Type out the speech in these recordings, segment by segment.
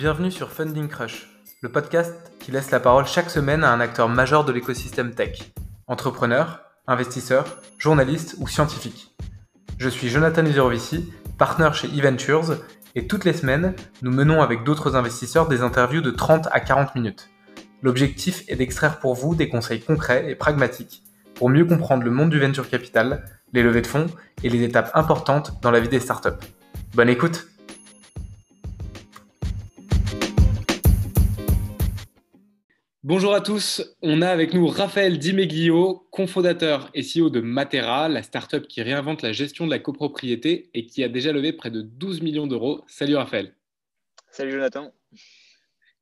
Bienvenue sur Funding Crush, le podcast qui laisse la parole chaque semaine à un acteur majeur de l'écosystème tech. Entrepreneur, investisseur, journaliste ou scientifique. Je suis Jonathan Uzerovici, partenaire chez eVentures, et toutes les semaines, nous menons avec d'autres investisseurs des interviews de 30 à 40 minutes. L'objectif est d'extraire pour vous des conseils concrets et pragmatiques pour mieux comprendre le monde du venture capital, les levées de fonds et les étapes importantes dans la vie des startups. Bonne écoute Bonjour à tous, on a avec nous Raphaël Dimeglio, cofondateur et CEO de Matera, la startup qui réinvente la gestion de la copropriété et qui a déjà levé près de 12 millions d'euros. Salut Raphaël. Salut Jonathan.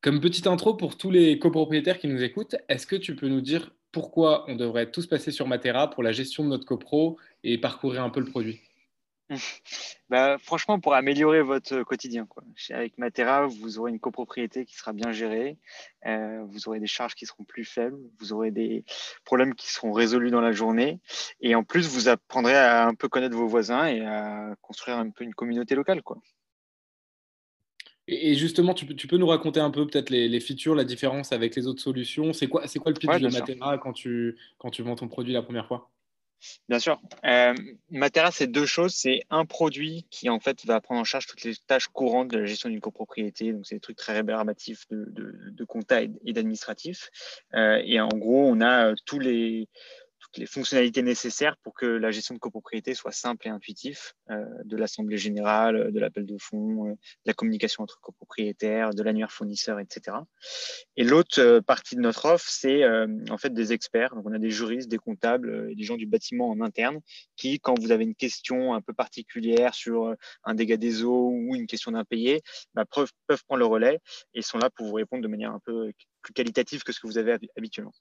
Comme petite intro pour tous les copropriétaires qui nous écoutent, est-ce que tu peux nous dire pourquoi on devrait tous passer sur Matera pour la gestion de notre copro et parcourir un peu le produit? bah, franchement, pour améliorer votre quotidien. Quoi. Avec Matera, vous aurez une copropriété qui sera bien gérée, euh, vous aurez des charges qui seront plus faibles, vous aurez des problèmes qui seront résolus dans la journée. Et en plus, vous apprendrez à un peu connaître vos voisins et à construire un peu une communauté locale. Quoi. Et justement, tu peux, tu peux nous raconter un peu peut-être les, features, la différence avec les autres solutions? C'est quoi, quoi le pitch de Matera quand tu, quand tu vends ton produit la première fois? Bien sûr. Euh, Matera, c'est deux choses. C'est un produit qui, en fait, va prendre en charge toutes les tâches courantes de la gestion d'une copropriété. Donc, c'est des trucs très rébarbatifs de, de, compta et d'administratif. Euh, et en gros, on a euh, tous les, les fonctionnalités nécessaires pour que la gestion de copropriété soit simple et intuitive, euh, de l'assemblée générale, euh, de l'appel de fonds, euh, de la communication entre copropriétaires, de l'annuaire fournisseur, etc. Et l'autre partie de notre offre, c'est en fait des experts. Donc on a des juristes, des comptables des gens du bâtiment en interne qui, quand vous avez une question un peu particulière sur un dégât des eaux ou une question d'impayé, bah, peuvent prendre le relais et sont là pour vous répondre de manière un peu plus qualitative que ce que vous avez habituellement.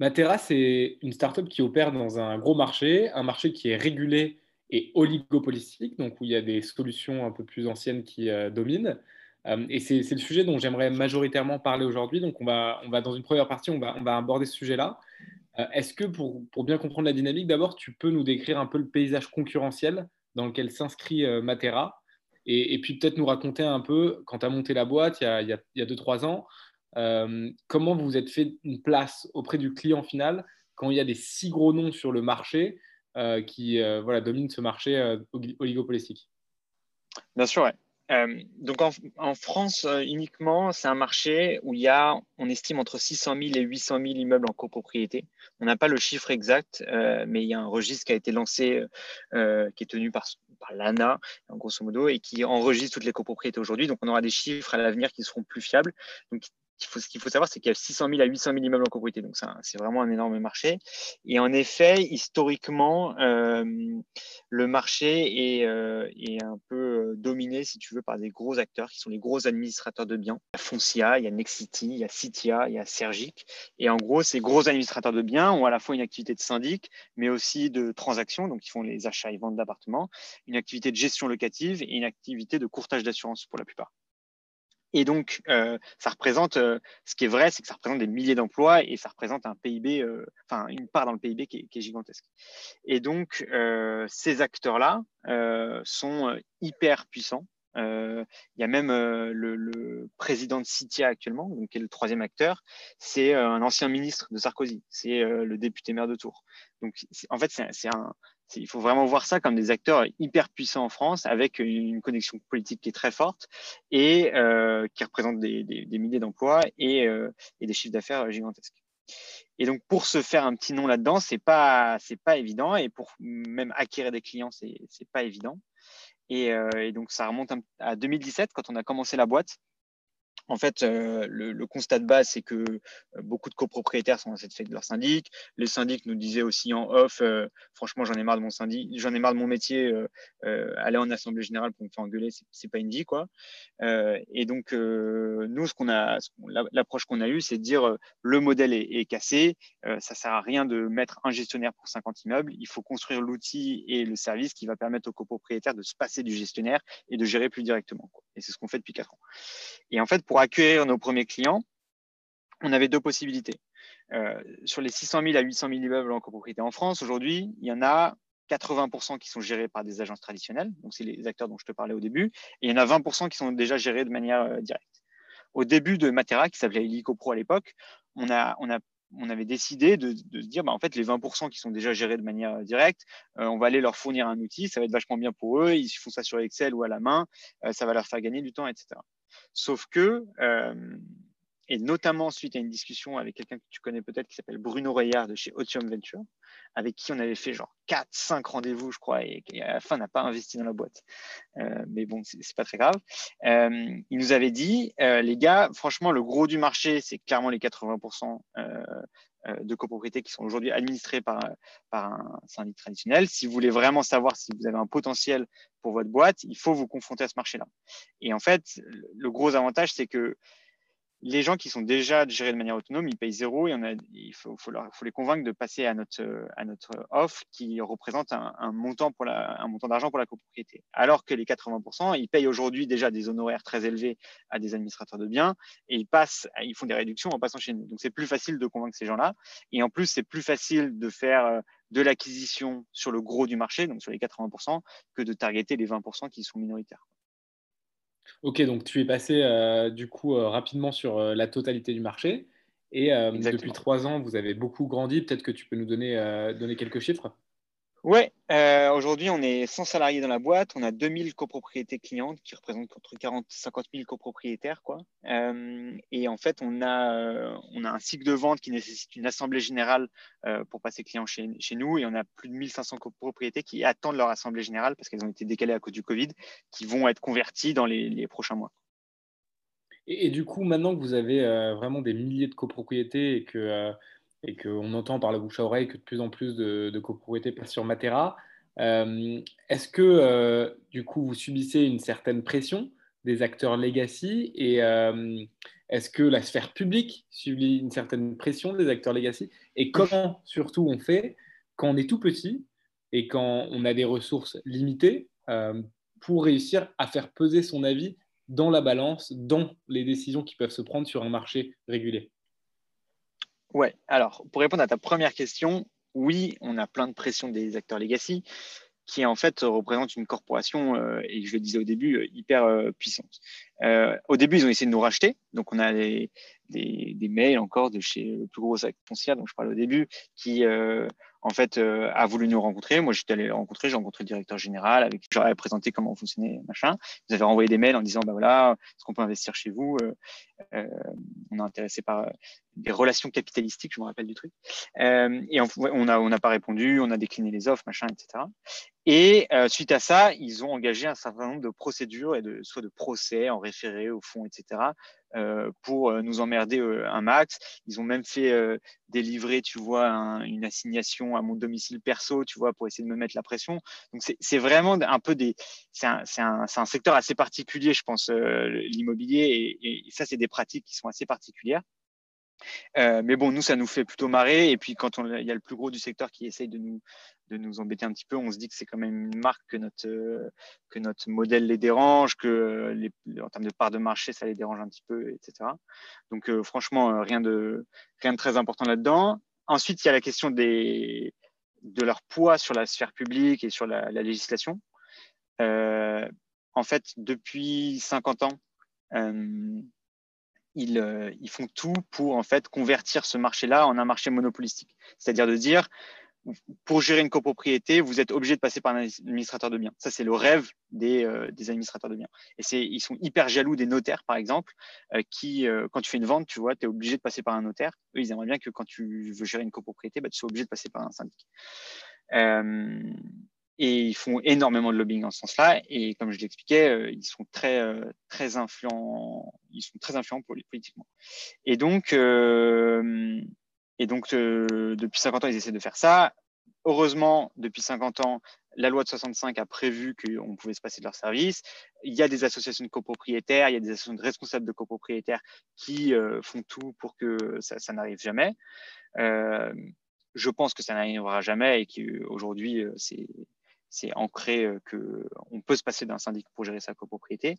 Matera, c'est une startup qui opère dans un gros marché, un marché qui est régulé et oligopolistique, donc où il y a des solutions un peu plus anciennes qui euh, dominent. Euh, et c'est le sujet dont j'aimerais majoritairement parler aujourd'hui. Donc, on va, on va, dans une première partie, on va, on va aborder ce sujet-là. Euh, est-ce que pour, pour, bien comprendre la dynamique, d'abord, tu peux nous décrire un peu le paysage concurrentiel dans lequel s'inscrit Matera? Et, et, puis peut-être nous raconter un peu, quand tu as monté la boîte il y a 2-3 il y a ans, comment vous vous êtes fait une place auprès du client final quand il y a des si gros noms sur le marché euh, qui euh, voilà, dominent ce marché oligopolistique Bien sûr, donc en, France uniquement, c'est un marché où il y a, on estime entre 600 000 et 800 000 immeubles en copropriété. On n'a pas le chiffre exact, mais il y a un registre qui a été lancé, qui est tenu par, l'ANA, grosso modo, et qui enregistre toutes les copropriétés aujourd'hui. Donc on aura des chiffres à l'avenir qui seront plus fiables. Ce qu'il faut savoir, c'est qu'il y a 600 000 à 800 000 immeubles en copropriété. Donc, c'est vraiment un énorme marché. Et en effet, historiquement, euh, le marché est, euh, un peu euh, dominé, si tu veux, par des gros acteurs qui sont les gros administrateurs de biens. Il y a Foncia, il y a Nexity, il y a Citia, il y a Sergic. Et en gros, ces gros administrateurs de biens ont à la fois une activité de syndic, mais aussi de transactions, donc ils font les achats et ventes d'appartements, une activité de gestion locative et une activité de courtage d'assurance pour la plupart. Et donc, euh, ça représente, euh, ce qui est vrai, c'est que ça représente des milliers d'emplois et ça représente un PIB, euh, enfin une part dans le PIB qui est, gigantesque. Et donc, ces acteurs-là sont hyper puissants. Il y a même le, président de Citia actuellement, donc, qui est le troisième acteur, c'est un ancien ministre de Sarkozy, c'est le député maire de Tours. Donc, en fait, c'est un, il faut vraiment voir ça comme des acteurs hyper puissants en France, avec une connexion politique qui est très forte et euh, qui représente des, milliers d'emplois et, euh, et, des chiffres d'affaires gigantesques. Et donc, pour se faire un petit nom là-dedans, c'est pas c'est pas évident et pour même acquérir des clients, c'est c'est pas évident. Et, euh, et, donc, ça remonte à 2017 quand on a commencé la boîte. En fait, euh, le, constat de base, c'est que euh, beaucoup de copropriétaires sont satisfaits de leur syndic. Les syndics nous disaient aussi en off, euh, franchement, j'en ai marre de mon syndic, j'en ai marre de mon métier. aller en assemblée générale pour me faire engueuler, c'est pas une vie, quoi. et donc, nous, ce qu'on a, l'approche qu'on a eue, c'est de dire le modèle est, cassé, ça sert à rien de mettre un gestionnaire pour 50 immeubles. Il faut construire l'outil et le service qui va permettre aux copropriétaires de se passer du gestionnaire et de gérer plus directement. Et c'est ce qu'on fait depuis quatre ans. Et en fait, pour accueillir nos premiers clients, on avait deux possibilités. Euh, sur les 600 000 à 800 000 immeubles en copropriété en France, aujourd'hui, il y en a 80% qui sont gérés par des agences traditionnelles, donc c'est les acteurs dont je te parlais au début, et il y en a 20% qui sont déjà gérés de manière euh, directe. au début de Matera, qui s'appelait Helicopro à l'époque, on, a, on, a, on avait décidé de, se dire, bah, en fait, les 20% qui sont déjà gérés de manière directe, euh, on va aller leur fournir un outil, ça va être vachement bien pour eux, ils font ça sur Excel ou à la main, ça va leur faire gagner du temps, etc. Sauf que, euh, et notamment suite à une discussion avec quelqu'un que tu connais peut-être qui s'appelle Bruno Rayard de chez Otium Venture, avec qui on avait fait genre 4, 5 rendez-vous, je crois, et, qui à la fin n'a pas investi dans la boîte. Euh, mais bon, c'est pas très grave. Euh, il nous avait dit, les gars, franchement, le gros du marché, c'est clairement les 80% de copropriétés qui sont aujourd'hui administrées par, par un syndic traditionnel. Si vous voulez vraiment savoir si vous avez un potentiel pour votre boîte, il faut vous confronter à ce marché-là. Et en fait, le gros avantage, c'est que les gens qui sont déjà gérés de manière autonome, ils payent zéro et on a, il faut, les convaincre de passer à notre, offre qui représente un, montant d'argent pour la copropriété. Alors que les 80%, ils payent aujourd'hui déjà des honoraires très élevés à des administrateurs de biens et ils ils font des réductions en passant chez nous. Donc c'est plus facile de convaincre ces gens-là et en plus c'est plus facile de faire euh, de l'acquisition sur le gros du marché, donc sur les 80%, que de targeter les 20% qui sont minoritaires. Ok, donc tu es passé euh, du coup euh, rapidement sur euh, la totalité du marché. Et depuis trois ans, vous avez beaucoup grandi. Peut-être que tu peux nous donner, donner quelques chiffres oui, euh, aujourd'hui, on est 100 salariés dans la boîte. On a 2000 copropriétés clientes qui représentent entre 40 et 50 000 copropriétaires. Quoi. Euh, et en fait, on a, euh, on a un cycle de vente qui nécessite une assemblée générale pour passer clients chez, chez, nous. Et on a plus de 1500 copropriétés qui attendent leur assemblée générale parce qu'elles ont été décalées à cause du Covid, qui vont être converties dans les, prochains mois. Et, du coup, maintenant que vous avez vraiment des milliers de copropriétés et que et qu'on entend par la bouche à oreille que de plus en plus de, copropriétés passent sur Matera. Euh, est-ce que euh, du coup vous subissez une certaine pression des acteurs legacy et euh, est-ce que la sphère publique subit une certaine pression des acteurs legacy et comment surtout on fait quand on est tout petit et quand on a des ressources limitées pour réussir à faire peser son avis dans la balance, dans les décisions qui peuvent se prendre sur un marché régulé Ouais, alors pour répondre à ta première question, oui, on a plein de pression des acteurs legacy qui en fait représentent une corporation, euh, et je le disais au début, euh, hyper euh, puissante. au début, ils ont essayé de nous racheter, donc on a des, mails encore de chez le plus gros acteur foncier dont je parlais au début, qui en fait, a voulu nous rencontrer. Moi, j'étais allé le rencontrer, j'ai rencontré le directeur général, avec qui j'aurais présenté comment on fonctionnait, machin. Ils avaient renvoyé des mails en disant, bah voilà, est-ce qu'on peut investir chez vous? On est intéressé par des relations capitalistiques, je me rappelle du truc. et on n'a on a pas répondu, on a décliné les offres, machin, etc. Et suite à ça, ils ont engagé un certain nombre de procédures, et de, soit de procès en référé au fond, etc., euh, pour euh, nous emmerder euh, un max. Ils ont même fait délivrer, tu vois, une assignation à mon domicile perso, tu vois, pour essayer de me mettre la pression. Donc c'est vraiment un peu des, c'est un, un, un, secteur assez particulier, je pense, l'immobilier, et, ça c'est des pratiques qui sont assez particulières. Euh, mais bon, nous, ça nous fait plutôt marrer. Et puis, quand il y a le plus gros du secteur qui essaye de nous, de nous embêter un petit peu, on se dit que c'est quand même une marque que notre, euh, que notre modèle les dérange, que en termes de part de marché, ça les dérange un petit peu, etc. Donc, euh, franchement, rien de, rien de très important là-dedans. Ensuite, il y a la question des, de leur poids sur la sphère publique et sur la législation. en fait, depuis 50 ans, euh, ils, font tout pour en fait convertir ce marché-là en un marché monopolistique. C'est-à-dire de dire, pour gérer une copropriété, vous êtes obligé de passer par un administrateur de biens. Ça, c'est le rêve des, euh, administrateurs de biens. Et c'est, ils sont hyper jaloux des notaires, par exemple, euh, qui, quand tu fais une vente, tu vois, tu es obligé de passer par un notaire. Eux, ils aimeraient bien que quand tu veux gérer une copropriété, bah, tu sois obligé de passer par un syndic et ils font énormément de lobbying en ce sens-là. Et comme je l'expliquais, euh, ils sont très, euh, très influents, ils sont très influents politiquement. Et donc, euh, et donc depuis 50 ans, ils essaient de faire ça. Heureusement, depuis 50 ans, la loi de 65 a prévu qu'on pouvait se passer de leur service. Il y a des associations de copropriétaires, il y a des associations de responsables de copropriétaires qui font tout pour que ça, ça n'arrive jamais. je pense que ça n'arrivera jamais et qu'aujourd'hui, c'est c'est ancré euh, que on peut se passer d'un syndic pour gérer sa copropriété.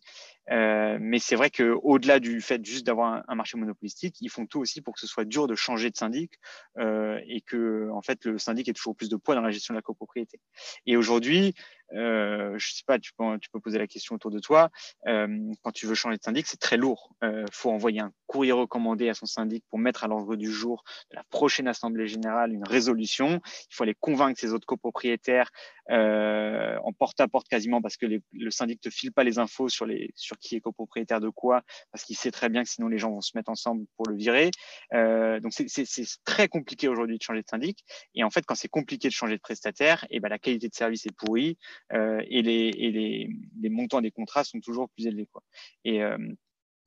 Euh, mais c'est vrai qu'au-delà du fait juste d'avoir un, marché monopolistique, ils font tout aussi pour que ce soit dur de changer de syndic euh, et que en fait le syndic ait toujours plus de poids dans la gestion de la copropriété. Et aujourd'hui, euh, je sais pas, tu peux, tu peux poser la question autour de toi. Euh, quand tu veux changer de syndic, c'est très lourd. Il euh, faut envoyer un courrier recommandé à son syndic pour mettre à l'ordre du jour de la prochaine assemblée générale une résolution. Il faut aller convaincre ses autres copropriétaires euh, en porte à porte quasiment parce que le syndic te file pas les infos sur les sur qui est copropriétaire de quoi parce qu'il sait très bien que sinon les gens vont se mettre ensemble pour le virer. Euh, donc c'est très compliqué aujourd'hui de changer de syndic. Et en fait, quand c'est compliqué de changer de prestataire, et eh ben la qualité de service est pourrie euh, et, les, et les, les, montants des contrats sont toujours plus élevés. Quoi. Et, euh,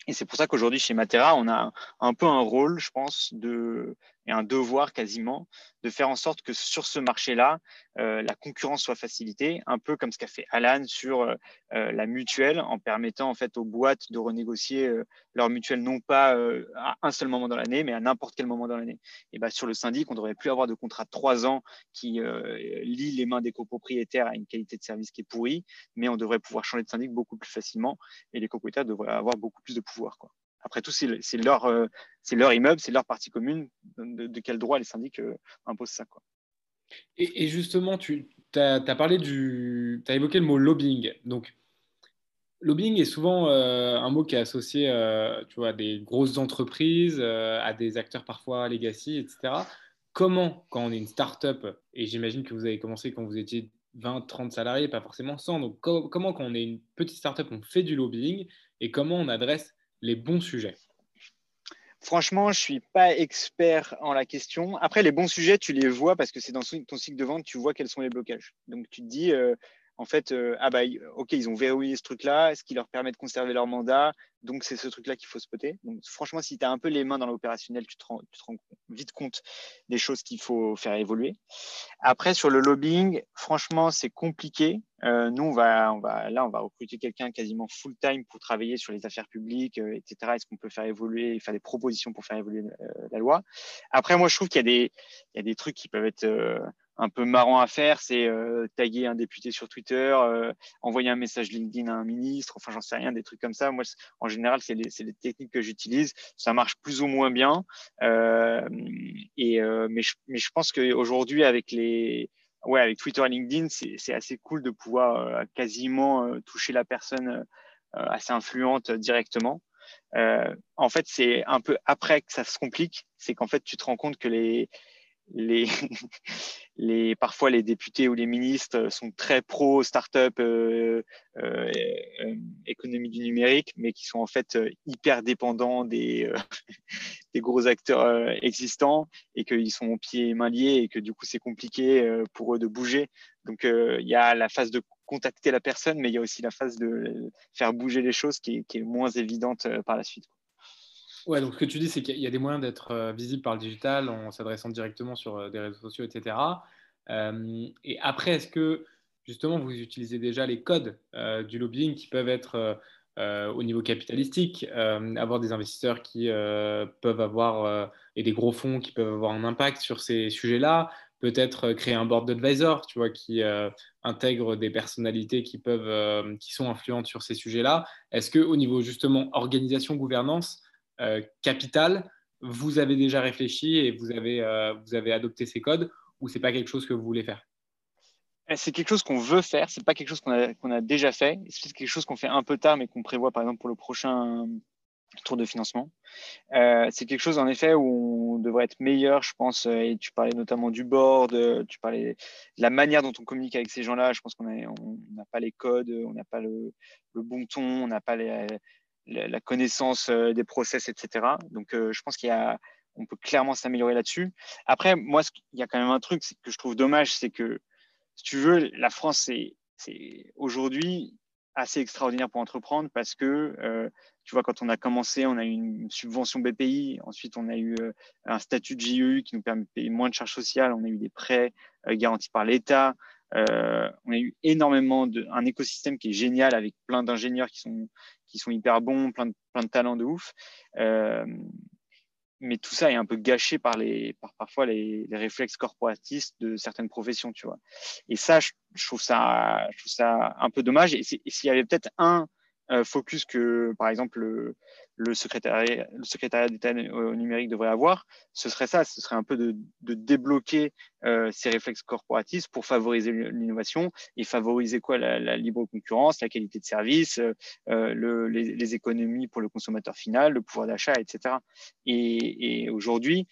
et c'est pour ça qu'aujourd'hui, chez Matera, on a un peu un rôle, je pense, de, et un devoir quasiment de faire en sorte que sur ce marché-là, euh, la concurrence soit facilitée, un peu comme ce qu'a fait Alan sur euh, euh, la mutuelle, en permettant en fait aux boîtes de renégocier leur mutuelle non pas à un seul moment dans l'année, mais à n'importe quel moment dans l'année. Et ben sur le syndic, on ne devrait plus avoir de contrat de trois ans qui lie les mains des copropriétaires à une qualité de service qui est pourrie, mais on devrait pouvoir changer de syndic beaucoup plus facilement et les copropriétaires devraient avoir beaucoup plus de pouvoir. Quoi. Après tout, c'est leur, euh, leur immeuble, c'est leur partie commune. De, quel droit les syndics euh, imposent ça quoi. Et, justement, tu as, parlé du. As évoqué le mot lobbying. Donc, lobbying est souvent euh, un mot qui est associé tu vois, à des grosses entreprises, à des acteurs parfois legacy, etc. Comment, quand on est une start-up, et j'imagine que vous avez commencé quand vous étiez 20, 30 salariés, pas forcément 100, donc comment, quand on est une petite start-up, on fait du lobbying et comment on adresse les bons sujets Franchement, je ne suis pas expert en la question. Après, les bons sujets, tu les vois parce que c'est dans ton cycle de vente, tu vois quels sont les blocages. Donc, tu te dis, euh, en fait, euh, ah bah, ok, ils ont verrouillé ce truc-là, ce qui leur permet de conserver leur mandat. Donc, c'est ce truc-là qu'il faut spotter. Donc, franchement, si tu as un peu les mains dans l'opérationnel, tu, te rends, vite compte des choses qu'il faut faire évoluer. Après, sur le lobbying, franchement, c'est compliqué. Euh, nous, on va, là, on va recruter quelqu'un quasiment full-time pour travailler sur les affaires publiques, euh, etc. Est-ce qu'on peut faire évoluer, faire des propositions pour faire évoluer la loi? Après, moi, je trouve qu'il y, a des trucs qui peuvent être un peu marrant à faire, c'est euh, taguer un député sur Twitter, euh, envoyer un message LinkedIn à un ministre, enfin j'en sais rien, des trucs comme ça. Moi, en général, c'est les, techniques que j'utilise. Ça marche plus ou moins bien. Euh, et, mais, je, mais je pense qu'aujourd'hui, avec ouais, avec Twitter et LinkedIn, c'est assez cool de pouvoir quasiment toucher la personne assez influente directement. en fait, c'est un peu après que ça se complique, c'est qu'en fait, tu te rends compte que les, les, les, parfois les députés ou les ministres sont très pro start-up euh, euh, euh, économie du numérique, mais qui sont en fait hyper dépendants des, des gros acteurs existants et qu'ils sont pieds et mains liés et que du coup c'est compliqué pour eux de bouger. Donc il y a la phase de contacter la personne, mais il y a aussi la phase de faire bouger les choses qui est, qui est moins évidente par la suite. Ouais, donc ce que tu dis, c'est qu'il y a des moyens d'être euh, visible par le digital en s'adressant directement sur euh, des réseaux sociaux, etc. Euh, et après, est-ce que justement vous utilisez déjà les codes du lobbying qui peuvent être au niveau capitalistique, avoir des investisseurs qui peuvent avoir et des gros fonds qui peuvent avoir un impact sur ces sujets-là, peut-être créer un board d'advisors, tu vois, qui intègre des personnalités qui peuvent, qui sont influentes sur ces sujets-là. Est-ce que au niveau justement organisation, gouvernance, euh, capital, vous avez déjà réfléchi et vous avez, euh, vous avez adopté ces codes ou c'est pas quelque chose que vous voulez faire? Eh, c'est quelque chose qu'on veut faire, c'est pas quelque chose qu'on a, qu'on a, déjà fait, c'est quelque chose qu'on fait un peu tard mais qu'on prévoit par exemple pour le prochain tour de financement. Euh, c'est quelque chose en effet où on devrait être meilleur, je pense, et tu parlais notamment du board, tu parlais de la manière dont on communique avec ces gens-là, je pense qu'on n'a pas les codes, on n'a pas le, bon ton, on n'a pas les, la, connaissance euh, des process, etc. Donc, euh, je pense qu'il y a, on peut clairement s'améliorer là-dessus. Après, moi, il y a quand même un truc que je trouve dommage, c'est que, si tu veux, la France, c'est aujourd'hui assez extraordinaire pour entreprendre parce que, euh, tu vois, quand on a commencé, on a eu une subvention BPI, ensuite on a eu un statut de JEU qui nous permet de payer moins de charges sociales, on a eu des prêts garantis par l'État, on a eu énormément de, un écosystème qui est génial avec plein d'ingénieurs qui sont, qui sont hyper bons, plein de, plein de talents de ouf. Euh, mais tout ça est un peu gâché par les, par parfois les, les, réflexes corporatistes de certaines professions, tu vois. Et ça, je, trouve ça, je trouve ça un peu dommage. Et s'il y avait peut-être un, focus que, par exemple, le, secrétariat, le secrétariat d'État au numérique devrait avoir, ce serait ça, ce serait un peu de, débloquer ces réflexes corporatistes pour favoriser l'innovation et favoriser quoi? La, libre concurrence, la qualité de service, les, économies pour le consommateur final, le pouvoir d'achat, etc. et aujourd'hui,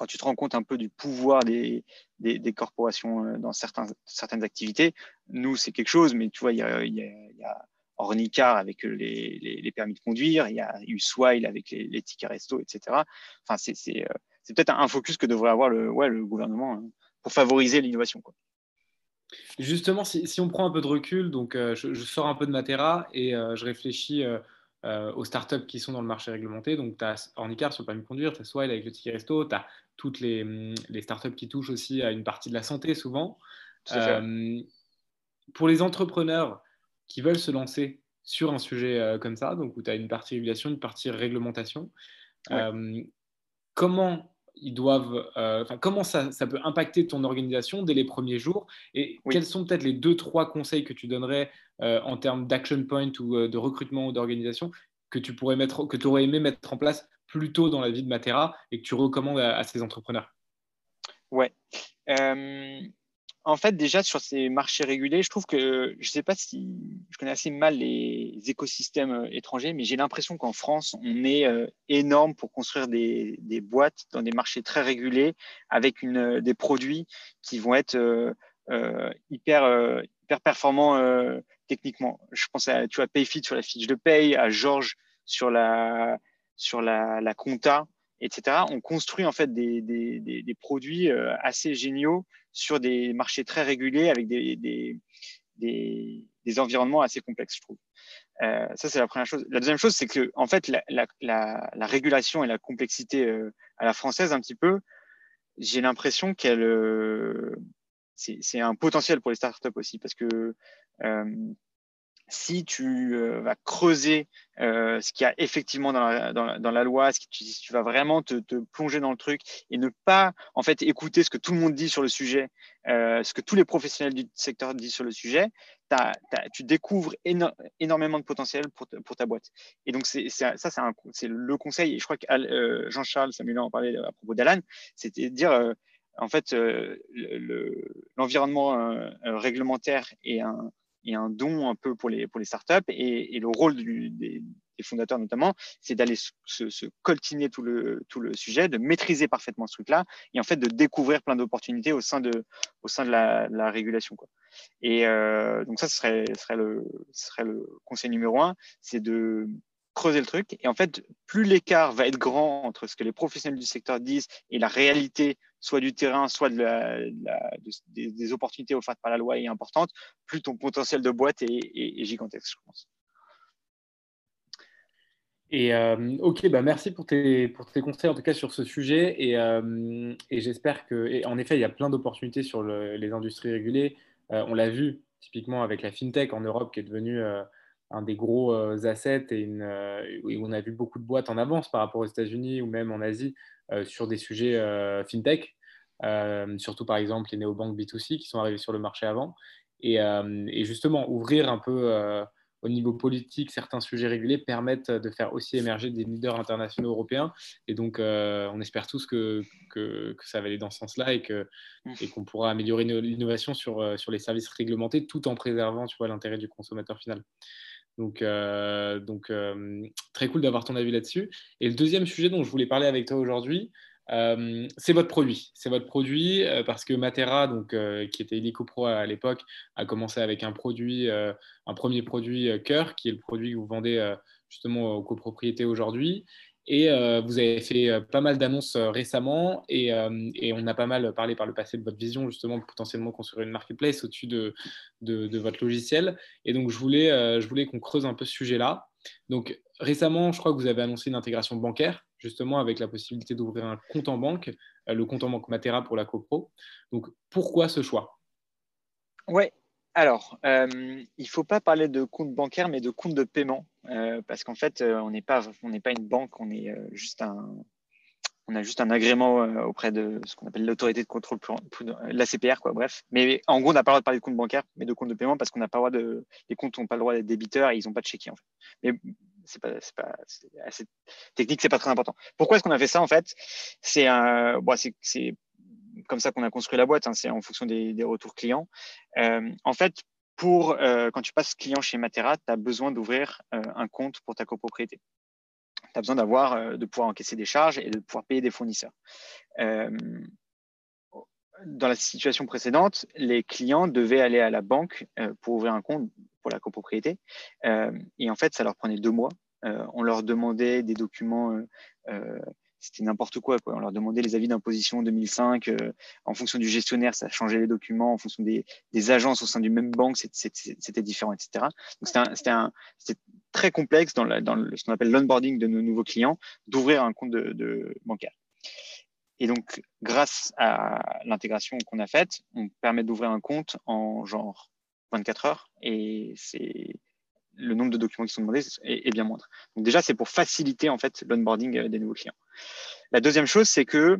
quand tu te rends compte un peu du pouvoir des, des, corporations euh, dans certains, certaines activités, nous, c'est quelque chose, mais tu vois, il y a, Ornicar avec les, les, permis de conduire, il y a Uswile avec les, tickets resto, etc. Enfin, c'est euh, peut-être un focus que devrait avoir le, ouais, le gouvernement hein, pour favoriser l'innovation. Justement, si, si, on prend un peu de recul, donc euh, je, sors un peu de Matera et je réfléchis euh, aux startups qui sont dans le marché réglementé. Donc, tu as Ornicar sur le permis de conduire, tu as Swile avec le ticket resto, tu as toutes les, hum, les, startups qui touchent aussi à une partie de la santé souvent. Euh, pour les entrepreneurs qui veulent se lancer sur un sujet euh, comme ça, donc où tu as une partie régulation, une partie réglementation, comment ils doivent, euh, comment ça, ça, peut impacter ton organisation dès les premiers jours? Et quels sont peut-être les deux, trois conseils que tu donnerais euh, en termes d'action point ou euh, de recrutement ou d'organisation que tu pourrais mettre, que tu aurais aimé mettre en place plus tôt dans la vie de Matera et que tu recommandes à, ces entrepreneurs? Ouais en fait, déjà sur ces marchés régulés, je trouve que je ne sais pas si je connais assez mal les écosystèmes euh, étrangers, mais j'ai l'impression qu'en France, on est euh, énorme pour construire des, boîtes dans des marchés très régulés avec euh, des produits qui vont être hyper, performants techniquement. Je pense à tu Payfit sur la fiche de paye, à Georges sur la, sur la compta etc. On construit en fait des, des, des, produits euh, assez géniaux sur des marchés très régulés avec des, des environnements assez complexes, je trouve. Euh, ça, c'est la première chose. La deuxième chose, c'est que en fait, la, la, la, la, régulation et la complexité euh, à la française, un petit peu, j'ai l'impression qu'elle, c'est un potentiel pour les startups aussi, parce que si tu euh, vas creuser euh, ce qu'il y a effectivement dans la, loi, si tu, vas vraiment te, plonger dans le truc et ne pas en fait écouter ce que tout le monde dit sur le sujet, euh, ce que tous les professionnels du secteur disent sur le sujet, tu découvres énormément de potentiel pour, ta boîte. Et donc ça, c'est, le conseil. Et je crois que Jean-Charles Samuel en parlait à propos d'Alan, c'était de dire en fait l'environnement réglementaire est un et un don un peu pour les, pour les startups. Et, le rôle des, fondateurs notamment, c'est d'aller se, coltiner tout le, tout le sujet, de maîtriser parfaitement ce truc-là et en fait de découvrir plein d'opportunités au sein de, au sein de la, la régulation. Quoi. Et euh, donc ça, ce serait, serait, le, serait le conseil numéro un, c'est de creuser le truc. Et en fait, plus l'écart va être grand entre ce que les professionnels du secteur disent et la réalité, soit du terrain, soit des, opportunités offertes par la loi est importante, plus ton potentiel de boîte est, gigantesque, je pense. Et euh, ok, bah merci pour tes, conseils en tout cas sur ce sujet. Et, euh, j'espère que, en effet, il y a plein d'opportunités sur les industries régulées. Euh, on l'a vu typiquement avec la fintech en Europe qui est devenue un des gros assets et où on a vu beaucoup de boîtes en avance par rapport aux États-Unis ou même en Asie sur des sujets fintech, surtout par exemple les néobanques B2C qui sont arrivés sur le marché avant. Et, justement, ouvrir un peu au niveau politique certains sujets régulés permettent de faire aussi émerger des leaders internationaux européens. Et donc, on espère tous que, que, ça va aller dans ce sens-là et qu'on et pourra améliorer l'innovation sur, sur les services réglementés tout en préservant l'intérêt du consommateur final. Donc, euh, euh, très cool d'avoir ton avis là-dessus. Et le deuxième sujet dont je voulais parler avec toi aujourd'hui, euh, c'est votre produit. C'est votre produit parce que Matera, donc, qui était Pro à l'époque, a commencé avec un produit, un premier produit Cœur, qui est le produit que vous vendez justement aux copropriétés aujourd'hui. Et euh, vous avez fait euh, pas mal d'annonces euh, récemment et, on a pas mal parlé par le passé de votre vision justement potentiellement construire une marketplace au-dessus de, de, votre logiciel. Et donc je voulais, je voulais qu'on creuse un peu ce sujet-là. Donc récemment, je crois que vous avez annoncé une intégration bancaire justement avec la possibilité d'ouvrir un compte en banque, le compte en banque Matera pour la CoPro. Donc pourquoi ce choix? Ouais, alors, euh, il ne faut pas parler de compte bancaire, mais de compte de paiement, euh, parce qu'en fait, euh, on n'est pas, une banque, on est juste un, a juste un agrément euh, auprès de ce qu'on appelle l'autorité de contrôle, la CPR, quoi, bref. Mais en gros, on n'a pas le droit de parler de compte bancaire, mais de compte de paiement parce qu'on n'a pas le droit de. Les comptes n'ont pas le droit d'être débiteurs et ils n'ont pas de chéquier, en. Mais c'est pas, pas assez technique, c'est pas très important. Pourquoi est-ce qu'on a fait ça, en fait? C'est un. Bon, c'est comme ça qu'on a construit la boîte, hein, c'est en fonction des, retours clients. Euh, en fait, pour, euh, quand tu passes client chez Matera, tu as besoin d'ouvrir un compte pour ta copropriété tu as besoin d'avoir, euh, de pouvoir encaisser des charges et de pouvoir payer des fournisseurs. Euh, dans la situation précédente, les clients devaient aller à la banque euh, pour ouvrir un compte pour la copropriété. et en fait, ça leur prenait deux mois. on leur demandait des documents c'était n'importe quoi, On leur demandait les avis d'imposition 2005. en fonction du gestionnaire, ça changeait les documents. En fonction des, agences au sein d'une même banque, c'était différent, etc. Donc, c'était très complexe dans, ce qu'on appelle l'onboarding de nos nouveaux clients d'ouvrir un compte de, bancaire. Et donc, grâce à l'intégration qu'on a faite, on permet d'ouvrir un compte en genre 24 heures. Et c'est le nombre de documents qui sont demandés est, bien moindre. Donc déjà, c'est pour faciliter en fait l'onboarding euh, des nouveaux clients. La deuxième chose, c'est que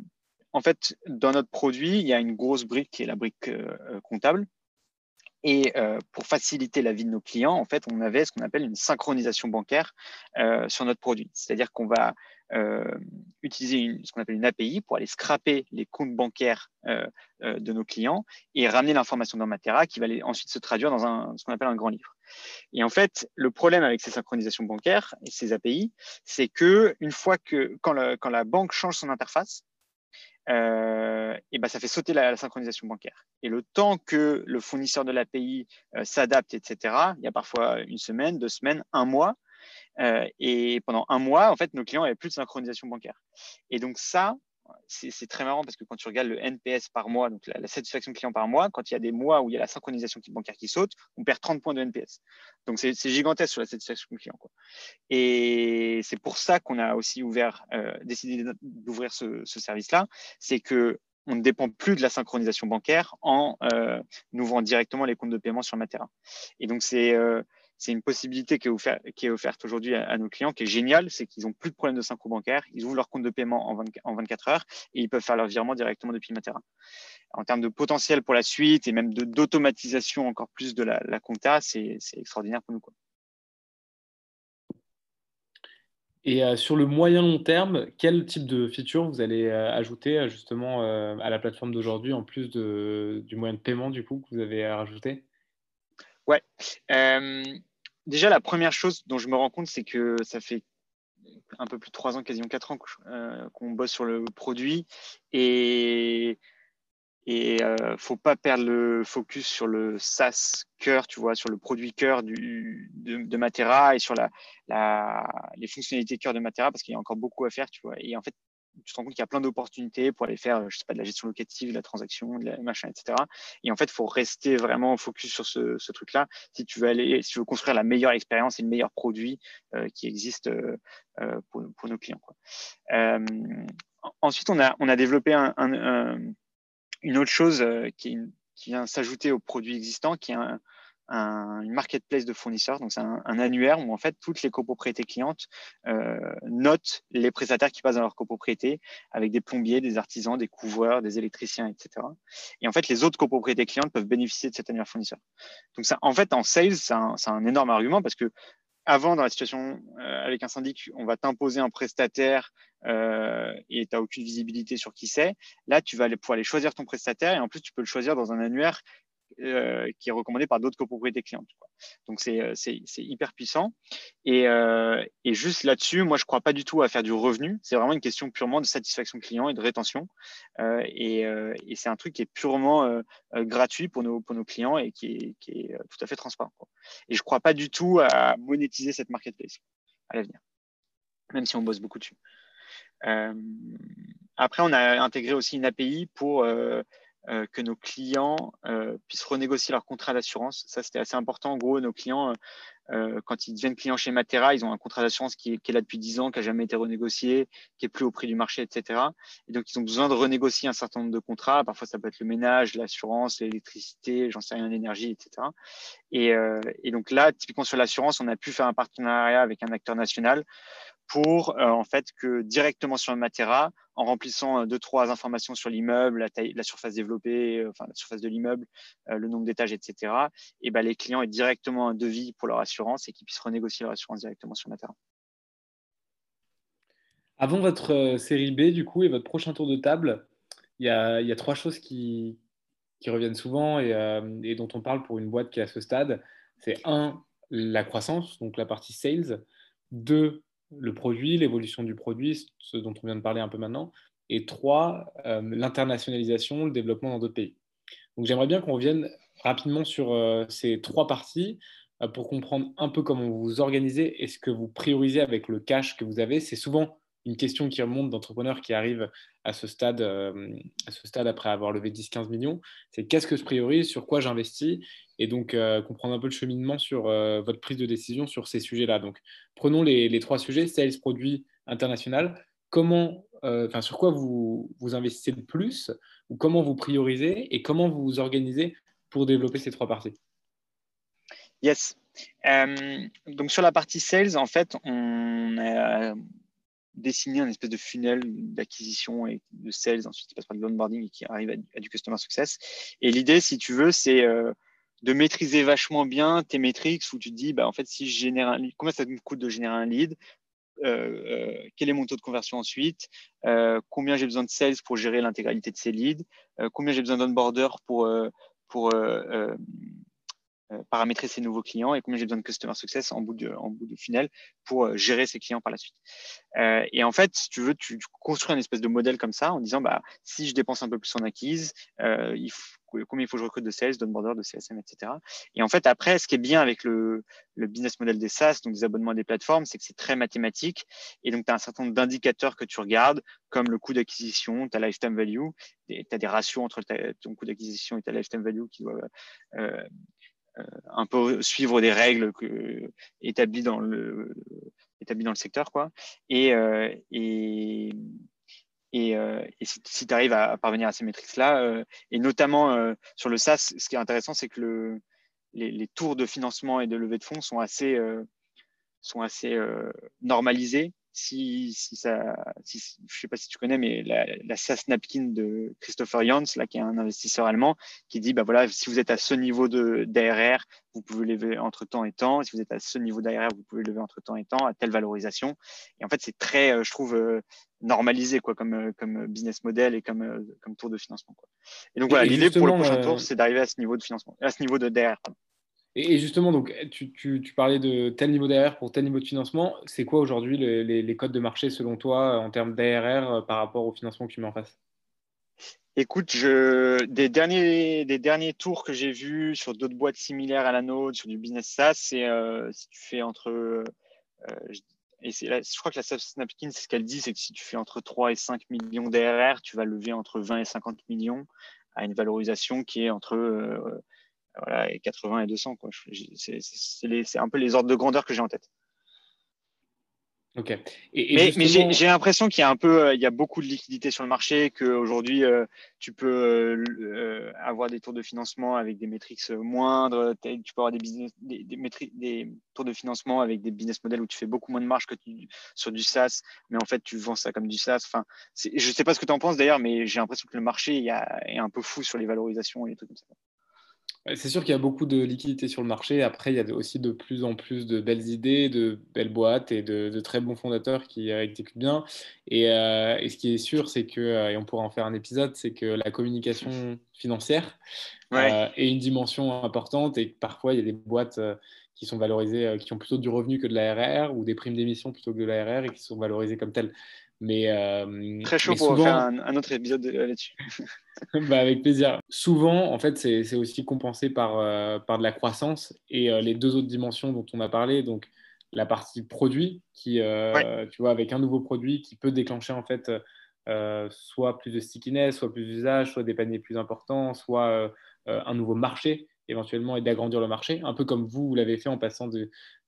en fait, dans notre produit, il y a une grosse brique qui est la brique euh, euh, comptable. Et pour faciliter la vie de nos clients, en fait, on avait ce qu'on appelle une synchronisation bancaire sur notre produit. C'est-à-dire qu'on va utiliser ce qu'on appelle une API pour aller scraper les comptes bancaires de nos clients et ramener l'information dans Matera qui va ensuite se traduire dans ce qu'on appelle un grand livre. Et en fait, le problème avec ces synchronisations bancaires et ces API, c'est que une fois que quand, la banque change son interface, euh, et ben, ça fait sauter la, synchronisation bancaire. Et le temps que le fournisseur de l'API euh, s'adapte, etc., il y a parfois une semaine, deux semaines, un mois. Euh, et pendant un mois, en fait, nos clients n'avaient plus de synchronisation bancaire. Et donc ça, c'est très marrant parce que quand tu regardes le NPS par mois, donc la, satisfaction client par mois, quand il y a des mois où il y a la synchronisation bancaire qui saute, on perd 30 points de NPS. Donc c'est gigantesque sur la satisfaction client. Quoi. Et c'est pour ça qu'on a aussi ouvert, euh, décidé d'ouvrir ce, service-là, c'est que on ne dépend plus de la synchronisation bancaire en euh, ouvrant directement les comptes de paiement sur Matera. Et donc c'est euh, c'est une possibilité qui est, offerte, aujourd'hui à, nos clients, qui est géniale, c'est qu'ils n'ont plus de problème de synchro bancaire, ils ouvrent leur compte de paiement en, 24 heures et ils peuvent faire leur virement directement depuis Matera. En termes de potentiel pour la suite et même d'automatisation encore plus de la, compta, c'est extraordinaire pour nous. Et euh, sur le moyen long terme, quel type de feature vous allez euh, ajouter euh, justement à la plateforme d'aujourd'hui en plus du moyen de paiement du coup que vous avez rajouté? Ouais déjà, la première chose dont je me rends compte, c'est que ça fait un peu plus de trois ans, quasiment quatre ans euh, qu'on bosse sur le produit et et euh, faut pas perdre le focus sur le SaaS cœur, tu vois, sur le produit cœur de, de, Matera et sur la, les fonctionnalités cœur de Matera parce qu'il y a encore beaucoup à faire, tu vois. Et en fait, tu te rends compte qu'il y a plein d'opportunités pour aller faire, je sais pas, de la gestion locative, de la transaction, de la machin, etc. Et en fait, il faut rester vraiment focus sur ce, truc-là si tu veux aller, si tu veux construire la meilleure expérience et le meilleur produit euh, qui existe euh, euh, pour, nos clients. Euh, ensuite, on a, on a développé un, un, une autre chose qui, qui vient s'ajouter au produit existant, qui est un, un, marketplace de fournisseurs. Donc, c'est un, annuaire où en fait toutes les copropriétés clientes euh, notent les prestataires qui passent dans leur copropriété avec des plombiers, des artisans, des couvreurs, des électriciens, etc. Et en fait, les autres copropriétés clientes peuvent bénéficier de cet annuaire fournisseur. Donc, ça, en fait, en sales, c'est un, énorme argument parce que avant, dans la situation euh, avec un syndic, on va t'imposer un prestataire euh, et tu n'as aucune visibilité sur qui c'est. Là, tu vas pouvoir aller choisir ton prestataire et en plus, tu peux le choisir dans un annuaire euh, qui est recommandé par d'autres copropriétés clientes. Donc euh, c'est hyper puissant. Et, euh, et juste là-dessus, moi je ne crois pas du tout à faire du revenu. C'est vraiment une question purement de satisfaction client et de rétention. et, et c'est un truc qui est purement gratuit pour nos, pour nos clients et qui est, qui est tout à fait transparent. Et je ne crois pas du tout à monétiser cette marketplace à l'avenir, même si on bosse beaucoup dessus. après, on a intégré aussi une API pour euh, que nos clients euh, puissent renégocier leur contrat d'assurance. Ça, c'était assez important. En gros, nos clients euh, quand ils deviennent clients chez Matera, ils ont un contrat d'assurance qui, est là depuis 10 ans, qui n'a jamais été renégocié, qui est plus au prix du marché, etc. Et donc, ils ont besoin de renégocier un certain nombre de contrats. Parfois, ça peut être le ménage, l'assurance, l'électricité, j'en sais rien, l'énergie, etc. Et, et donc là, typiquement sur l'assurance, on a pu faire un partenariat avec un acteur national pour euh, en fait que directement sur le Matera, en remplissant euh, deux trois informations sur l'immeuble, la taille, la surface développée, euh, enfin la surface de l'immeuble, le nombre d'étages, etc. Et ben les clients aient directement un devis pour leur assurance et qu'ils puissent renégocier leur assurance directement sur Matera. Avant votre série B du coup et votre prochain tour de table, il y a, il trois choses qui, reviennent souvent et, et, dont on parle pour une boîte qui est à ce stade. C'est un, la croissance, donc la partie sales. Deux, le produit, l'évolution du produit, ce dont on vient de parler un peu maintenant. Et trois, euh, l'internationalisation, le développement dans d'autres pays. Donc j'aimerais bien qu'on revienne rapidement sur euh, ces trois parties euh, pour comprendre un peu comment vous vous organisez et ce que vous priorisez avec le cash que vous avez. C'est souvent une question qui remonte d'entrepreneurs qui arrivent à ce stade, à ce stade après avoir levé 10-15 millions, c'est qu'est-ce que je priorise, sur quoi j'investis, et donc euh, comprendre un peu le cheminement sur euh, votre prise de décision sur ces sujets-là. Donc, prenons les, trois sujets, sales, produit, international. Comment, enfin, sur quoi vous, vous investissez le plus, ou comment vous priorisez, et comment vous vous organisez pour développer ces trois parties? Yes. donc sur la partie sales, en fait, on a dessiner un espèce de funnel d'acquisition et de sales, ensuite qui passe par de l'onboarding et qui arrive à, du customer success. Et l'idée, si tu veux, c'est euh, de maîtriser vachement bien tes métriques où tu te dis, bah, en fait, si je génère un lead, combien ça me coûte de générer un lead euh, euh, quel est mon taux de conversion ensuite, combien j'ai besoin de sales pour gérer l'intégralité de ces leads, combien j'ai besoin d'onboarder pour, pour euh, paramétrer ces nouveaux clients et combien j'ai besoin de customer success en bout de, en bout de funnel pour euh, gérer ces clients par la suite. Euh, et en fait, si tu veux, tu, construis un espèce de modèle comme ça en disant, bah, si je dépense un peu plus en acquise, combien il faut que je recrute de sales, d'onboarder, de CSM, etc. Et en fait, après, ce qui est bien avec le, le business model des SaaS, donc des abonnements des plateformes, c'est que c'est très mathématique. Et donc, tu as un certain nombre d'indicateurs que tu regardes, comme le coût d'acquisition, ta lifetime value. Tu as des ratios entre ton coût d'acquisition et ta lifetime value qui doivent euh, euh, un peu suivre des règles établies dans le établies dans le secteur quoi. Et euh, et et, euh, si, tu arrives à, parvenir à ces métriques-là, et notamment sur le SaaS, ce qui est intéressant, c'est que le, les, les, tours de financement et de levée de fonds sont assez, sont assez normalisés si, si ça, si, je sais pas si tu connais, mais la, la SaaS Napkin de Christopher Jans, là, qui est un investisseur allemand, qui dit, bah voilà, si vous êtes à ce niveau de d'ARR, vous pouvez lever entre temps et temps. Si vous êtes à ce niveau d'ARR, vous pouvez lever entre temps et temps à telle valorisation. Et en fait, c'est très, euh, je trouve, euh, normalisé quoi, comme, euh, comme business model et comme, comme tour de financement. Quoi. Et donc voilà, l'idée pour le prochain tour, c'est d'arriver à ce niveau de financement, à ce niveau de d'ARR. Et, justement, donc, tu, parlais de tel niveau d'ARR pour tel niveau de financement. C'est quoi aujourd'hui les, codes de marché selon toi en termes d'ARR euh, par rapport au financement que tu mets en face? Écoute, des, derniers, des derniers tours que j'ai vus sur d'autres boîtes similaires à la nôtre, sur du business SaaS, c'est euh, si tu fais entre. Euh, et je crois que la Snapkin, c'est ce qu'elle dit, c'est que si tu fais entre 3 et 5 millions d'ARR, tu vas lever entre 20 et 50 millions à une valorisation qui est entre voilà, et 80 et 200. C'est un peu les ordres de grandeur que j'ai en tête. Ok. mais, j'ai l'impression qu'il y a un peu, euh, il y a beaucoup de liquidités sur le marché, qu'aujourd'hui euh, tu peux euh, avoir des tours de financement avec des métriques moindres, tu peux avoir des, business, des, des, tours de financement avec des business models où tu fais beaucoup moins de marge que sur du SaaS, mais en fait tu vends ça comme du SaaS. Enfin, je ne sais pas ce que tu en penses d'ailleurs, mais j'ai l'impression que le marché il y a, est un peu fou sur les valorisations et les trucs comme ça. C'est sûr qu'il y a beaucoup de liquidités sur le marché. Après, il y a aussi de plus en plus de belles idées, de belles boîtes et de, très bons fondateurs qui euh, exécutent bien. Euh, et, ce qui est sûr, c'est que, euh, et on pourra en faire un épisode, c'est que la communication financière est une dimension importante et que parfois, il y a des boîtes qui sont valorisées, qui ont plutôt du revenu que de l'ARR ou des primes d'émission plutôt que de l'ARR et qui sont valorisées comme telles. Mais, euh, Très chaud pour faire un, autre épisode là-dessus. bah avec plaisir. Souvent, en fait, c'est aussi compensé par, euh, par de la croissance et euh, les deux autres dimensions dont on a parlé. Donc, la partie produit, qui, tu vois, avec un nouveau produit qui peut déclencher en fait soit plus de stickiness, soit plus d'usage, soit des paniers plus importants, soit un nouveau marché éventuellement et d'agrandir le marché, un peu comme vous, vous l'avez fait en passant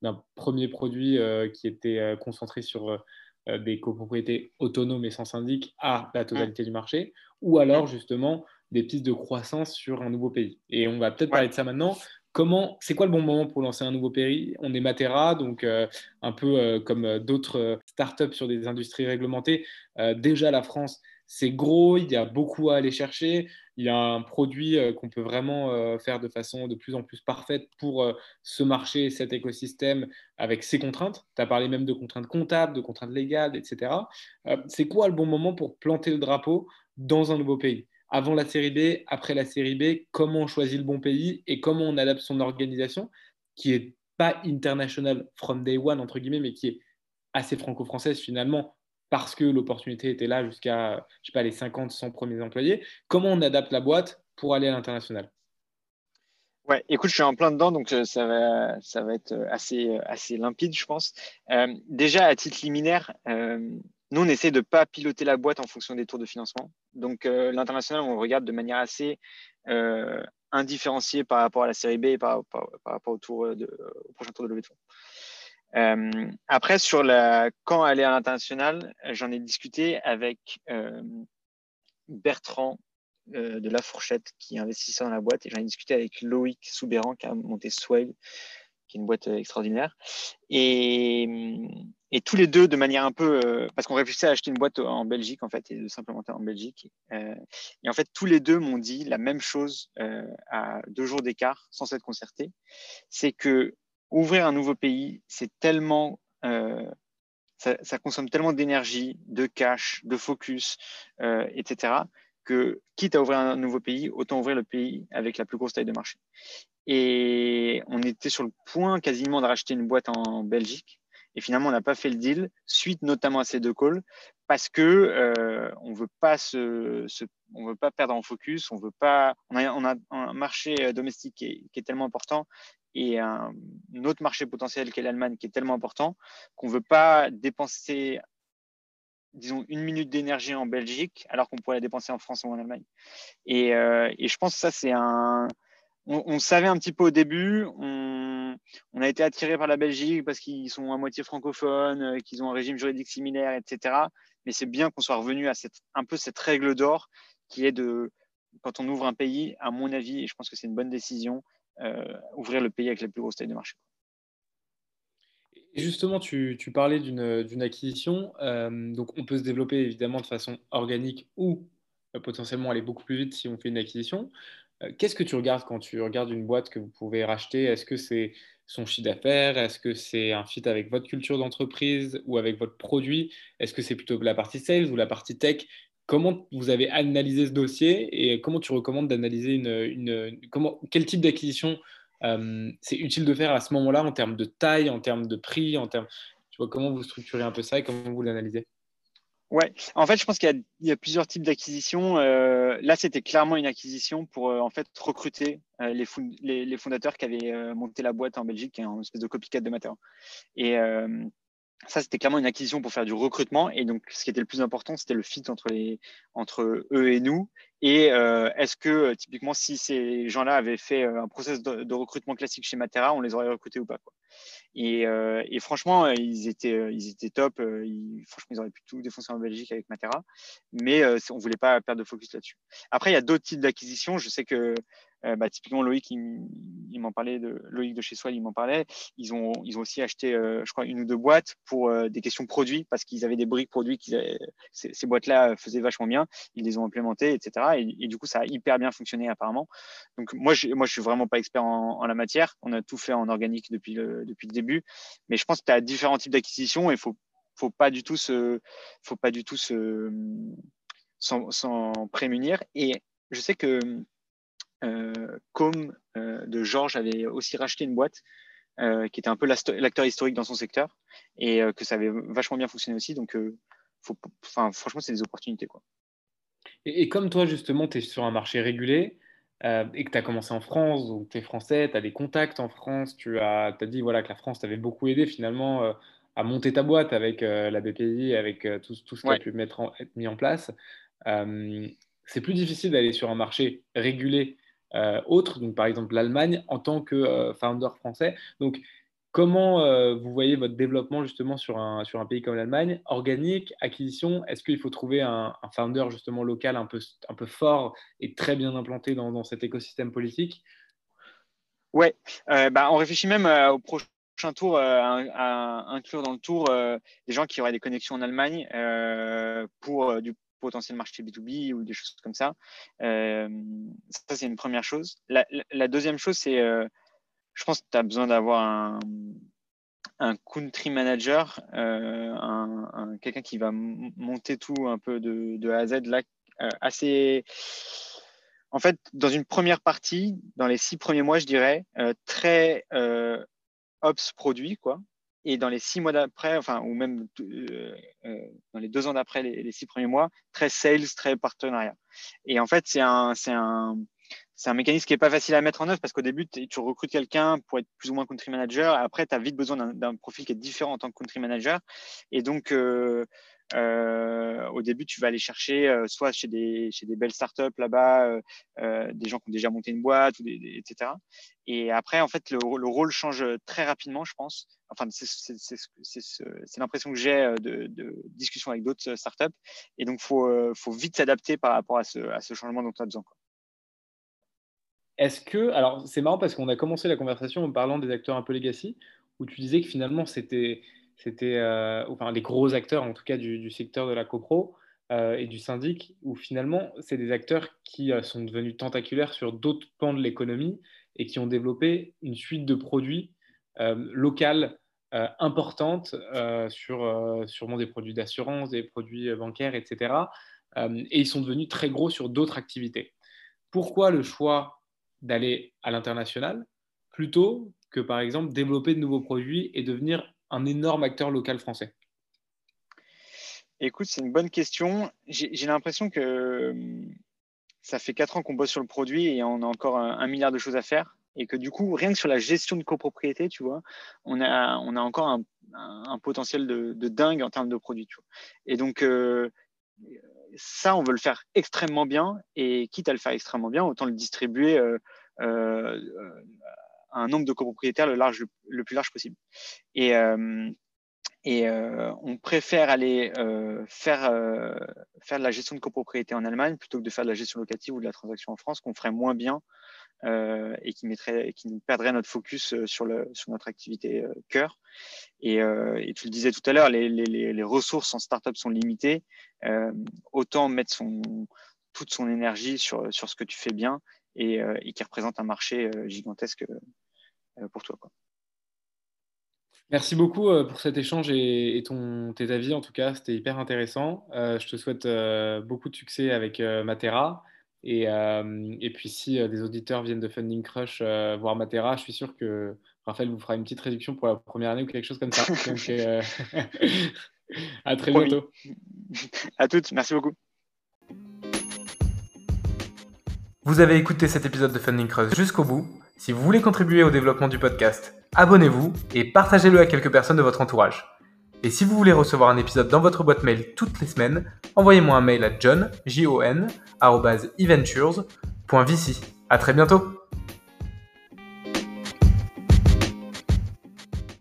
d'un premier produit qui était concentré sur des copropriétés autonomes et sans syndic à la totalité du marché, ou alors justement des pistes de croissance sur un nouveau pays. Et on va peut-être parler de ça maintenant. Comment, c'est quoi le bon moment pour lancer un nouveau pays? On est Matera, donc euh, un peu euh, comme euh, d'autres startups sur des industries réglementées. déjà, la France, c'est gros, il y a beaucoup à aller chercher. Il y a un produit qu'on peut vraiment faire de façon de plus en plus parfaite pour ce marché, cet écosystème avec ses contraintes. Tu as parlé même de contraintes comptables, de contraintes légales, etc. c'est quoi le bon moment pour planter le drapeau dans un nouveau pays? Avant la série B, après la série B, comment on choisit le bon pays et comment on adapte son organisation, qui est pas international from day one, entre guillemets, mais qui est assez franco-française finalement, parce que l'opportunité était là jusqu'à, je sais pas, les 50, 100 premiers employés. Comment on adapte la boîte pour aller à l'international? Ouais, écoute, je suis en plein dedans, donc euh, ça va, ça va être assez, assez limpide, je pense. Euh, déjà, à titre liminaire, euh, nous, on essaie de ne pas piloter la boîte en fonction des tours de financement. Donc, euh, l'international, on regarde de manière assez euh, indifférenciée par rapport à la série B et par, rapport au, tour au prochain tour de levée de fonds. Euh, après, sur la, quand aller à l'international, j'en ai discuté avec Bertrand de La Fourchette qui investissait dans la boîte et j'en ai discuté avec Loïc Soubéran qui a monté Swale qui est une boîte extraordinaire. Et, tous les deux, de manière un peu, euh, parce qu'on réfléchissait à acheter une boîte en Belgique en fait et de s'implémenter en Belgique. Euh, et en fait, tous les deux m'ont dit la même chose euh, à deux jours d'écart, sans s'être concertés. C'est que ouvrir un nouveau pays, c'est tellement, ça, ça, consomme tellement d'énergie, de cash, de focus, etc. Que quitte à ouvrir un nouveau pays, autant ouvrir le pays avec la plus grosse taille de marché. Et on était sur le point quasiment de racheter une boîte en Belgique. Et finalement, on n'a pas fait le deal, suite notamment à ces deux calls, parce que euh, on veut pas se, on veut pas perdre en focus, on veut pas, on a, un marché euh, domestique qui est, tellement important et un, autre marché potentiel qui est l'Allemagne qui est tellement important qu'on veut pas dépenser disons une minute d'énergie en Belgique alors qu'on pourrait la dépenser en France ou en Allemagne. Et, euh, et je pense que ça c'est un, on, savait un petit peu au début. On, a été attiré par la Belgique parce qu'ils sont à moitié francophones, euh, qu'ils ont un régime juridique similaire, etc. Mais c'est bien qu'on soit revenu à cette, un peu cette règle d'or qui est de, quand on ouvre un pays, à mon avis, et je pense que c'est une bonne décision, euh, ouvrir le pays avec la plus grosse taille de marché. justement, tu, parlais d'une acquisition. Euh, donc, on peut se développer évidemment de façon organique ou potentiellement aller beaucoup plus vite si on fait une acquisition. Euh, qu'est-ce que tu regardes quand tu regardes une boîte que vous pouvez racheter? Est-ce que c'est son chiffre d'affaires? Est-ce que c'est un fit avec votre culture d'entreprise ou avec votre produit? Est-ce que c'est plutôt la partie sales ou la partie tech? Comment vous avez analysé ce dossier et comment tu recommandes d'analyser une, comment, quel type d'acquisition euh, c'est utile de faire à ce moment-là en termes de taille, en termes de prix, en termes, tu vois, comment vous structurez un peu ça et comment vous l'analysez? Ouais, en fait, je pense qu'il y, a plusieurs types d'acquisitions. Euh, là, c'était clairement une acquisition pour euh, en fait recruter euh, les, les, fondateurs qui avaient monté la boîte en Belgique, qui est une espèce de copycat de Matter. Et ça, c'était clairement une acquisition pour faire du recrutement. Et donc, ce qui était le plus important, c'était le fit entre, eux et nous. Et euh, est-ce que, euh, typiquement, si ces gens-là avaient fait euh, un process de, recrutement classique chez Matera, on les aurait recrutés ou pas quoi. Et, franchement, ils étaient, top. Franchement, ils auraient pu tout défoncer en Belgique avec Matera. Mais on ne voulait pas perdre de focus là-dessus. Après, il y a d'autres types d'acquisitions. Je sais que euh, bah, typiquement, Loïc, il, m'en parlait de Loïc de chez Soi, il m'en parlait. Ils ont, ils ont aussi acheté, euh, je crois, une ou deux boîtes pour euh, des questions produits parce qu'ils avaient des briques produits ces, boîtes-là faisaient vachement bien. Ils les ont implémentées, etc. Et, du coup, ça a hyper bien fonctionné apparemment. Donc moi, je, moi, je suis vraiment pas expert en, la matière. On a tout fait en organique depuis le, depuis le début, mais je pense que tu as différents types d'acquisitions et faut, faut pas du tout se, faut pas du tout se s'en prémunir. Et je sais que euh, comme euh, de Georges avait aussi racheté une boîte euh, qui était un peu l'acteur historique dans son secteur et que ça avait vachement bien fonctionné aussi. Donc, faut, franchement, c'est des opportunités. Quoi. Et, comme toi, justement, tu es sur un marché régulé, et que tu as commencé en France, donc tu es français, tu as des contacts en France, tu as, as dit voilà, que la France t'avait beaucoup aidé finalement à monter ta boîte avec la BPI, avec tout, tout, ce qui a pu mettre être mis en place. c'est plus difficile d'aller sur un marché régulé autres, donc par exemple l'Allemagne, en tant que founder français. Donc, comment vous voyez votre développement justement sur un, sur un pays comme l'Allemagne? Organique, acquisition, est-ce qu'il faut trouver un, founder justement local un peu, un peu fort et très bien implanté dans, dans cet écosystème politique? Ouais, bah, on réfléchit même au prochain tour à, inclure dans le tour des gens qui auraient des connexions en Allemagne pour du potentiel marché B2B ou des choses comme ça. Euh, ça, c'est une première chose. La, deuxième chose, c'est, euh, je pense que tu as besoin d'avoir un, un, country manager, euh, un, quelqu'un qui va monter tout un peu de, A à Z, là, assez. En fait, dans une première partie, dans les six premiers mois, je dirais, très ops produit, quoi et dans les six mois d'après, enfin, ou même euh, euh, dans les deux ans d'après, les, six premiers mois, très sales, très partenariat. Et en fait, c'est un, c'est un, c'est un mécanisme qui est pas facile à mettre en œuvre parce qu'au début, tu recrutes quelqu'un pour être plus ou moins country manager. Après, tu as vite besoin d'un profil qui est différent en tant que country manager. Et donc, euh, euh, au début, tu vas aller chercher euh, soit chez des, chez des belles startups là-bas, euh, des gens qui ont déjà monté une boîte, etc. Et après, en fait, le, le, rôle change très rapidement, je pense. Enfin, c'est l'impression que j'ai de, de, discussion avec d'autres startups. Et donc, il faut, faut, vite s'adapter par rapport à ce, à ce changement dont tu as besoin. Est-ce que, alors c'est marrant parce qu'on a commencé la conversation en parlant des acteurs un peu legacy, où tu disais que finalement c'était c'était euh, enfin les gros acteurs en tout cas du, secteur de la copro euh, et du syndic, où finalement c'est des acteurs qui euh, sont devenus tentaculaires sur d'autres pans de l'économie et qui ont développé une suite de produits locales importantes sur sûrement des produits d'assurance, des produits bancaires, etc. et ils sont devenus très gros sur d'autres activités. Pourquoi le choix d'aller à l'international plutôt que par exemple développer de nouveaux produits et devenir un énorme acteur local français Écoute, c'est une bonne question. J'ai l'impression que hum, ça fait quatre ans qu'on bosse sur le produit et on a encore un, milliard de choses à faire. Et que du coup, rien que sur la gestion de copropriété, tu vois, on a, on a encore un, potentiel de, dingue en termes de produits. Et donc, euh, ça, on veut le faire extrêmement bien. Et quitte à le faire extrêmement bien, autant le distribuer euh, euh, un nombre de copropriétaires le, large, le plus large possible. Et, euh, et euh, on préfère aller euh, faire, faire de la gestion de copropriété en Allemagne plutôt que de faire de la gestion locative ou de la transaction en France, qu'on ferait moins bien et qui, mettrait, qui nous perdrait notre focus sur, le, sur notre activité cœur. Et, tu le disais tout à l'heure, les, les, les, ressources en startup sont limitées. autant mettre son, toute son énergie sur, sur ce que tu fais bien et, qui représente un marché gigantesque pour toi. Quoi. Merci beaucoup euh, pour cet échange et, ton, tes avis. En tout cas, c'était hyper intéressant. Euh, je te souhaite beaucoup de succès avec Matera. Et, et, puis, si des auditeurs viennent de Funding Crush voir Matera, je suis sûr que Raphaël vous fera une petite réduction pour la première année ou quelque chose comme ça. Donc, à très bientôt. À toutes. Merci beaucoup. Vous avez écouté cet épisode de Funding Crush jusqu'au bout. Si vous voulez contribuer au développement du podcast, abonnez-vous et partagez-le à quelques personnes de votre entourage. Et si vous voulez recevoir un épisode dans votre boîte mail toutes les semaines, envoyez-moi un mail à john, j -O -N, À très bientôt